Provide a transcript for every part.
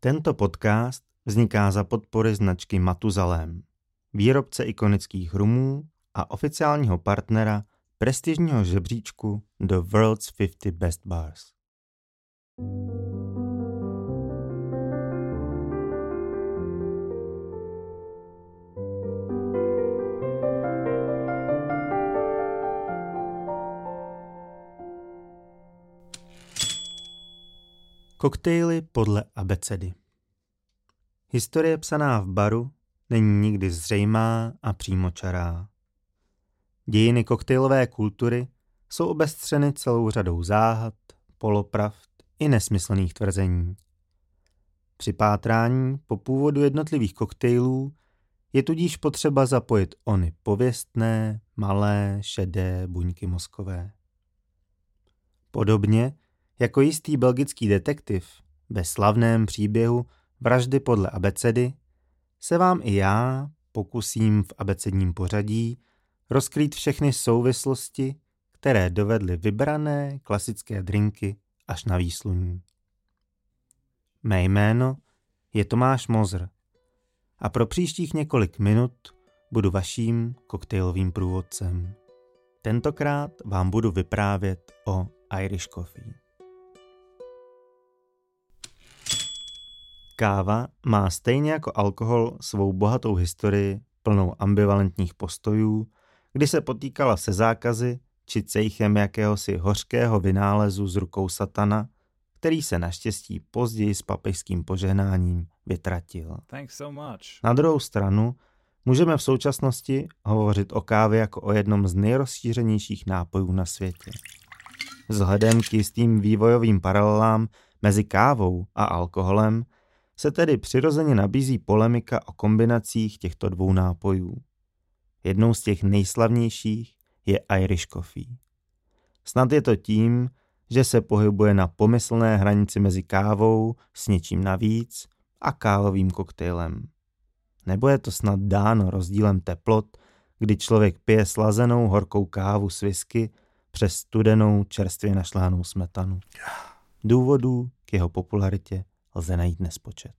Tento podcast vzniká za podpory značky Matuzalem, výrobce ikonických rumů a oficiálního partnera prestižního žebříčku The World's 50 Best Bars. Koktejly podle abecedy Historie psaná v baru není nikdy zřejmá a přímočará. Dějiny koktejlové kultury jsou obestřeny celou řadou záhad, polopravd i nesmyslných tvrzení. Při pátrání po původu jednotlivých koktejlů je tudíž potřeba zapojit ony pověstné, malé, šedé buňky mozkové. Podobně jako jistý belgický detektiv ve slavném příběhu Vraždy podle abecedy se vám i já pokusím v abecedním pořadí rozkrýt všechny souvislosti, které dovedly vybrané klasické drinky až na výsluní. Mé jméno je Tomáš Mozr a pro příštích několik minut budu vaším koktejlovým průvodcem. Tentokrát vám budu vyprávět o Irish Coffee. Káva má stejně jako alkohol svou bohatou historii plnou ambivalentních postojů, kdy se potýkala se zákazy či cejchem jakéhosi hořkého vynálezu z rukou satana, který se naštěstí později s papežským požehnáním vytratil. So Na druhou stranu můžeme v současnosti hovořit o kávě jako o jednom z nejrozšířenějších nápojů na světě. Vzhledem k jistým vývojovým paralelám mezi kávou a alkoholem se tedy přirozeně nabízí polemika o kombinacích těchto dvou nápojů. Jednou z těch nejslavnějších je Irish Coffee. Snad je to tím, že se pohybuje na pomyslné hranici mezi kávou s něčím navíc a kávovým koktejlem. Nebo je to snad dáno rozdílem teplot, kdy člověk pije slazenou horkou kávu s whisky přes studenou čerstvě našlánou smetanu. Důvodů k jeho popularitě lze najít nespočet.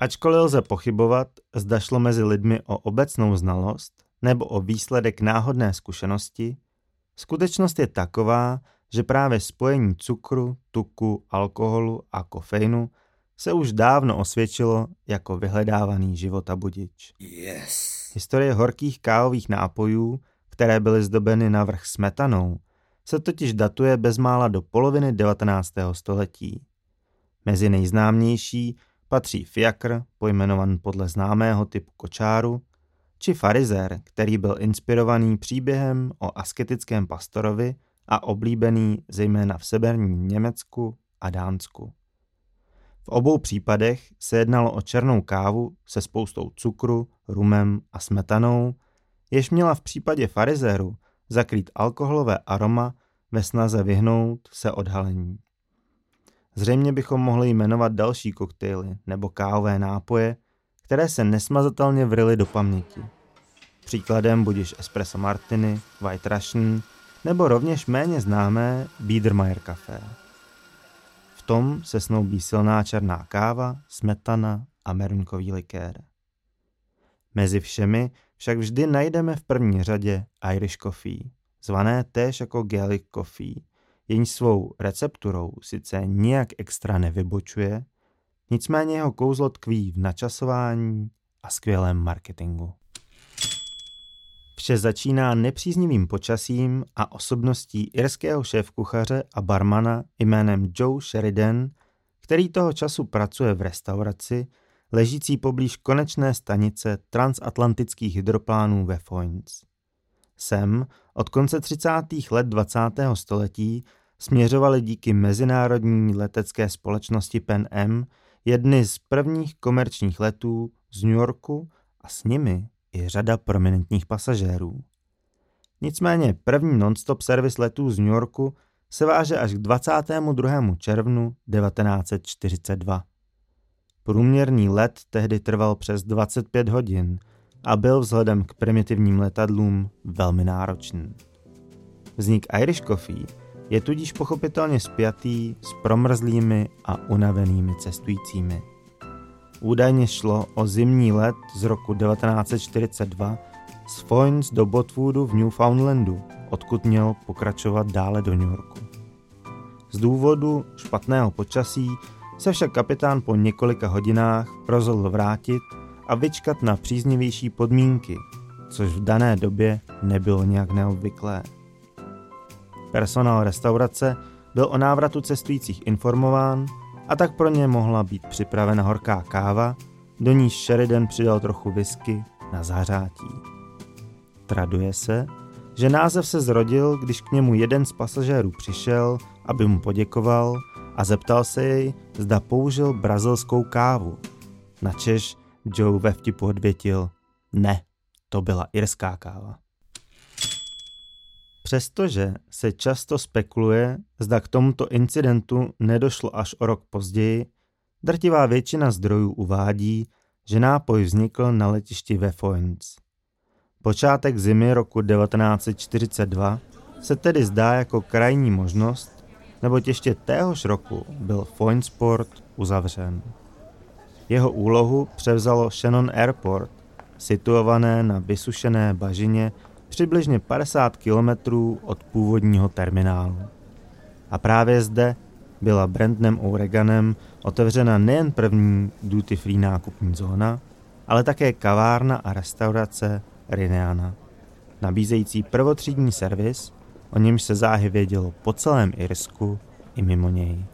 Ačkoliv lze pochybovat, zda šlo mezi lidmi o obecnou znalost nebo o výsledek náhodné zkušenosti, skutečnost je taková, že právě spojení cukru, tuku, alkoholu a kofeinu se už dávno osvědčilo jako vyhledávaný života budič. Yes. Historie horkých kávových nápojů, které byly zdobeny navrch smetanou, se totiž datuje bezmála do poloviny 19. století. Mezi nejznámější patří fiakr, pojmenovan podle známého typu kočáru, či farizér, který byl inspirovaný příběhem o asketickém pastorovi a oblíbený zejména v severním Německu a Dánsku. V obou případech se jednalo o černou kávu se spoustou cukru, rumem a smetanou, jež měla v případě farizéru zakrýt alkoholové aroma ve snaze vyhnout se odhalení. Zřejmě bychom mohli jmenovat další koktejly nebo kávové nápoje, které se nesmazatelně vryly do paměti. Příkladem budiš espresso martini, white russian nebo rovněž méně známé Biedermeier Café. V tom se snoubí silná černá káva, smetana a merunkový likér. Mezi všemi však vždy najdeme v první řadě Irish Coffee, zvané též jako Gaelic Coffee, jenž svou recepturou sice nijak extra nevybočuje, nicméně jeho kouzlo tkví v načasování a skvělém marketingu. Vše začíná nepříznivým počasím a osobností irského šéfkuchaře a barmana jménem Joe Sheridan, který toho času pracuje v restauraci, ležící poblíž konečné stanice transatlantických hydroplánů ve Foynes. Sem od konce 30. let 20. století směřovaly díky mezinárodní letecké společnosti Pan Am jedny z prvních komerčních letů z New Yorku a s nimi i řada prominentních pasažérů. Nicméně první non-stop servis letů z New Yorku se váže až k 22. červnu 1942. Průměrný let tehdy trval přes 25 hodin a byl vzhledem k primitivním letadlům velmi náročný. Vznik Irish Coffee je tudíž pochopitelně spjatý s promrzlými a unavenými cestujícími. Údajně šlo o zimní let z roku 1942 z Foynes do Botwoodu v Newfoundlandu, odkud měl pokračovat dále do New Yorku. Z důvodu špatného počasí se však kapitán po několika hodinách rozhodl vrátit a vyčkat na příznivější podmínky, což v dané době nebylo nějak neobvyklé. Personál restaurace byl o návratu cestujících informován a tak pro ně mohla být připravena horká káva, do níž Sheridan přidal trochu whisky na zahřátí. Traduje se, že název se zrodil, když k němu jeden z pasažérů přišel, aby mu poděkoval a zeptal se jej, zda použil brazilskou kávu. Načež Joe ve vtipu odvětil, ne, to byla irská káva. Přestože se často spekuluje, zda k tomuto incidentu nedošlo až o rok později, drtivá většina zdrojů uvádí, že nápoj vznikl na letišti ve Foynes. Počátek zimy roku 1942 se tedy zdá jako krajní možnost, neboť ještě téhož roku byl Foynesport uzavřen. Jeho úlohu převzalo Shannon Airport, situované na vysušené bažině přibližně 50 kilometrů od původního terminálu. A právě zde byla Brandnem O'Reganem otevřena nejen první duty free nákupní zóna, ale také kavárna a restaurace Rineana, nabízející prvotřídní servis, o němž se záhy vědělo po celém Irsku i mimo něj.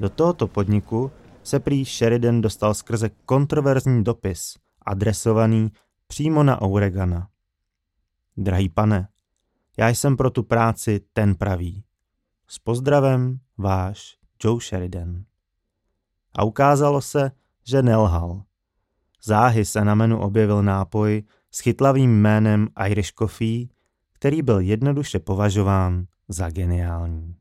Do tohoto podniku se prý Sheridan dostal skrze kontroverzní dopis, adresovaný přímo na O'Regana. Drahý pane, já jsem pro tu práci ten pravý. S pozdravem, váš Joe Sheridan. A ukázalo se, že nelhal. Záhy se na menu objevil nápoj s chytlavým jménem Irish Coffee, který byl jednoduše považován za geniální.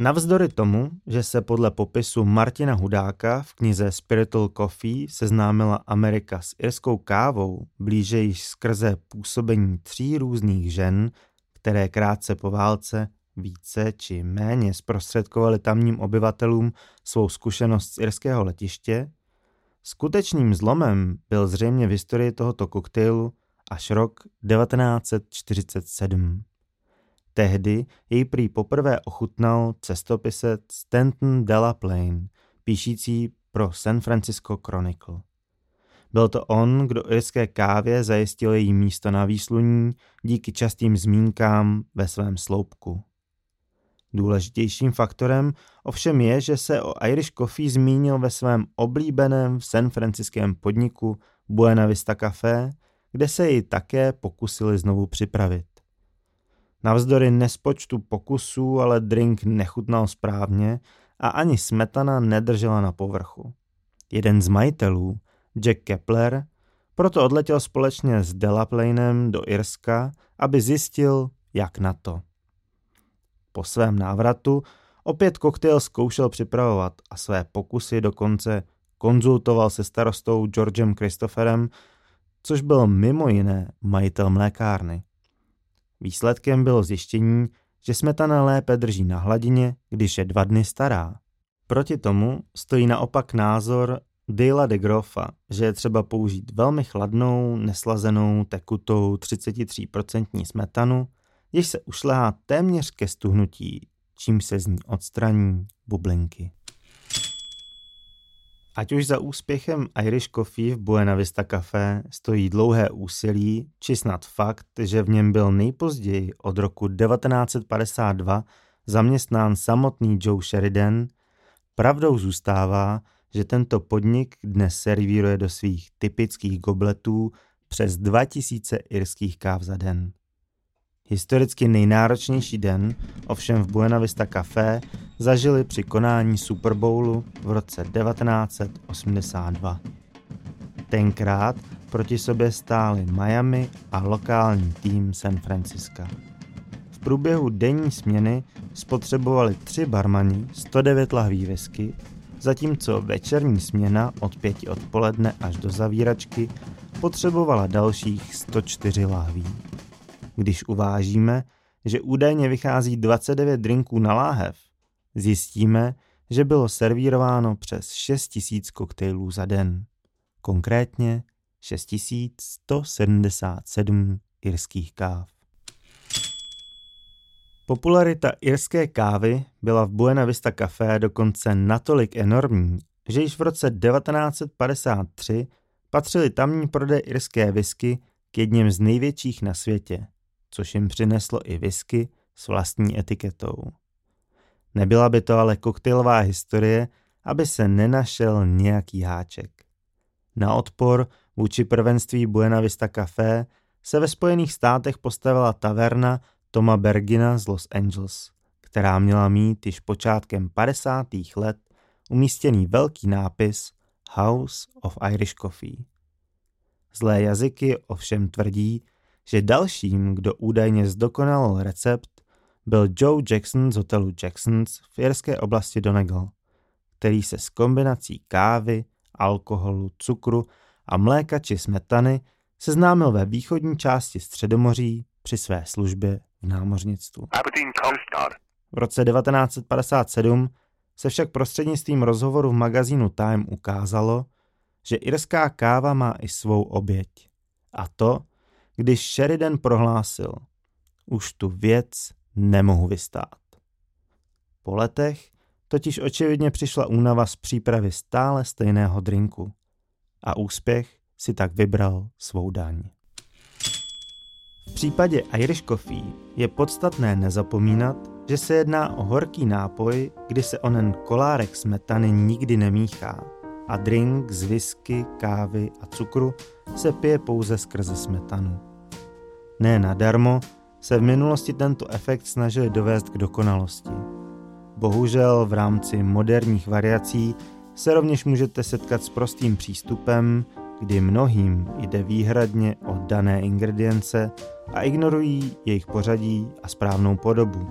Navzdory tomu, že se podle popisu Martina Hudáka v knize Spiritual Coffee seznámila Amerika s irskou kávou blíže již skrze působení tří různých žen, které krátce po válce více či méně zprostředkovali tamním obyvatelům svou zkušenost z irského letiště, skutečným zlomem byl zřejmě v historii tohoto koktejlu až rok 1947. Tehdy jej prý poprvé ochutnal cestopisec Stanton Delaplane, píšící pro San Francisco Chronicle. Byl to on, kdo irské kávě zajistil její místo na výsluní díky častým zmínkám ve svém sloupku. Důležitějším faktorem ovšem je, že se o Irish Coffee zmínil ve svém oblíbeném San Franciském podniku Buena Vista Café, kde se ji také pokusili znovu připravit. Navzdory nespočtu pokusů ale drink nechutnal správně a ani smetana nedržela na povrchu. Jeden z majitelů, Jack Kepler, proto odletěl společně s Delaplanem do Irska, aby zjistil, jak na to. Po svém návratu opět koktejl zkoušel připravovat a své pokusy dokonce konzultoval se starostou Georgem Christopherem, což byl mimo jiné majitel mlékárny. Výsledkem bylo zjištění, že smetana lépe drží na hladině, když je dva dny stará. Proti tomu stojí naopak názor Dale de Groffa, že je třeba použít velmi chladnou, neslazenou, tekutou 33% smetanu, jež se ušlehá téměř ke stuhnutí, čím se z ní odstraní bublinky. Ať už za úspěchem Irish Coffee v Buena Vista Café stojí dlouhé úsilí, či snad fakt, že v něm byl nejpozději od roku 1952 zaměstnán samotný Joe Sheridan, pravdou zůstává, že tento podnik dnes servíruje do svých typických gobletů přes 2000 irských káv za den. Historicky nejnáročnější den ovšem v Buena Vista Café zažili při konání Super Bowlu v roce 1982. Tenkrát proti sobě stály Miami a lokální tým San Francisca. V průběhu denní směny spotřebovali tři barmani 109 lahví whisky, zatímco večerní směna od pěti odpoledne až do zavíračky potřebovala dalších 104 lahví. Když uvážíme, že údajně vychází 29 drinků na láhev, zjistíme, že bylo servírováno přes 6000 koktejlů za den. Konkrétně 6177 irských káv. Popularita irské kávy byla v Buena Vista Café dokonce natolik enormní, že již v roce 1953 patřili tamní prodej irské whisky k jedním z největších na světě, což jim přineslo i whisky s vlastní etiketou. Nebyla by to ale koktejlová historie, aby se nenašel nějaký háček. Na odpor vůči prvenství Buena Vista Café se ve Spojených státech postavila taverna Toma Bergina z Los Angeles, která měla mít již počátkem 50. let umístěný velký nápis House of Irish Coffee. Zlé jazyky ovšem tvrdí, že dalším, kdo údajně zdokonalil recept, byl Joe Jackson z hotelu Jacksons v jirské oblasti Donegal, který se s kombinací kávy, alkoholu, cukru a mléka či smetany seznámil ve východní části Středomoří při své službě v námořnictvu. V roce 1957 se však prostřednictvím rozhovoru v magazínu Time ukázalo, že irská káva má i svou oběť. A to, když Sheridan prohlásil, už tu věc nemohu vystát. Po letech totiž očividně přišla únava z přípravy stále stejného drinku a úspěch si tak vybral svou daň. V případě Irish Coffee je podstatné nezapomínat, že se jedná o horký nápoj, kdy se onen kolárek smetany nikdy nemíchá a drink z whisky, kávy a cukru se pije pouze skrze smetanu. Ne nadarmo se v minulosti tento efekt snažili dovést k dokonalosti. Bohužel v rámci moderních variací se rovněž můžete setkat s prostým přístupem, kdy mnohým jde výhradně o dané ingredience a ignorují jejich pořadí a správnou podobu.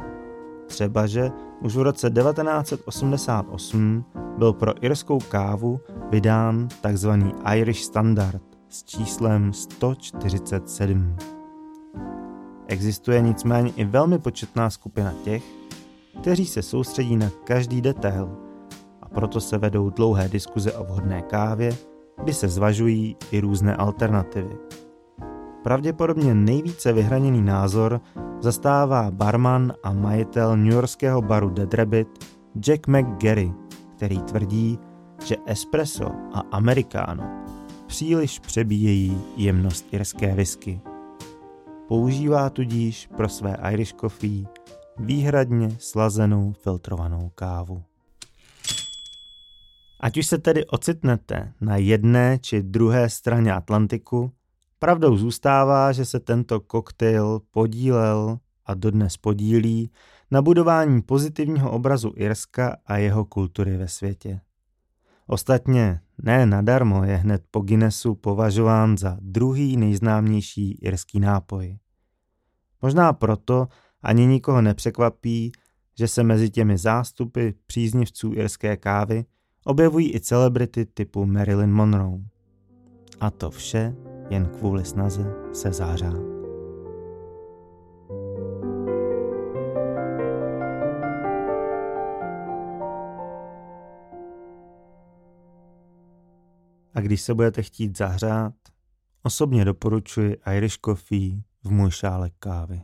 Třeba, že už v roce 1988 byl pro irskou kávu vydán tzv. Irish Standard s číslem 147. Existuje nicméně i velmi početná skupina těch, kteří se soustředí na každý detail a proto se vedou dlouhé diskuze o vhodné kávě, kdy se zvažují i různé alternativy. Pravděpodobně nejvíce vyhraněný názor zastává barman a majitel newyorského baru Dead Rabbit Jack McGarry, který tvrdí, že espresso a americano příliš přebíjejí jemnost irské whisky. Používá tudíž pro své Irish coffee výhradně slazenou filtrovanou kávu. Ať už se tedy ocitnete na jedné či druhé straně Atlantiku, pravdou zůstává, že se tento koktejl podílel a dodnes podílí na budování pozitivního obrazu Irska a jeho kultury ve světě. Ostatně ne nadarmo je hned po Guinnessu považován za druhý nejznámější irský nápoj. Možná proto ani nikoho nepřekvapí, že se mezi těmi zástupy příznivců irské kávy objevují i celebrity typu Marilyn Monroe. A to vše jen kvůli snaze se zářát. A když se budete chtít zahřát, osobně doporučuji Irish Coffee v můj šálek kávy.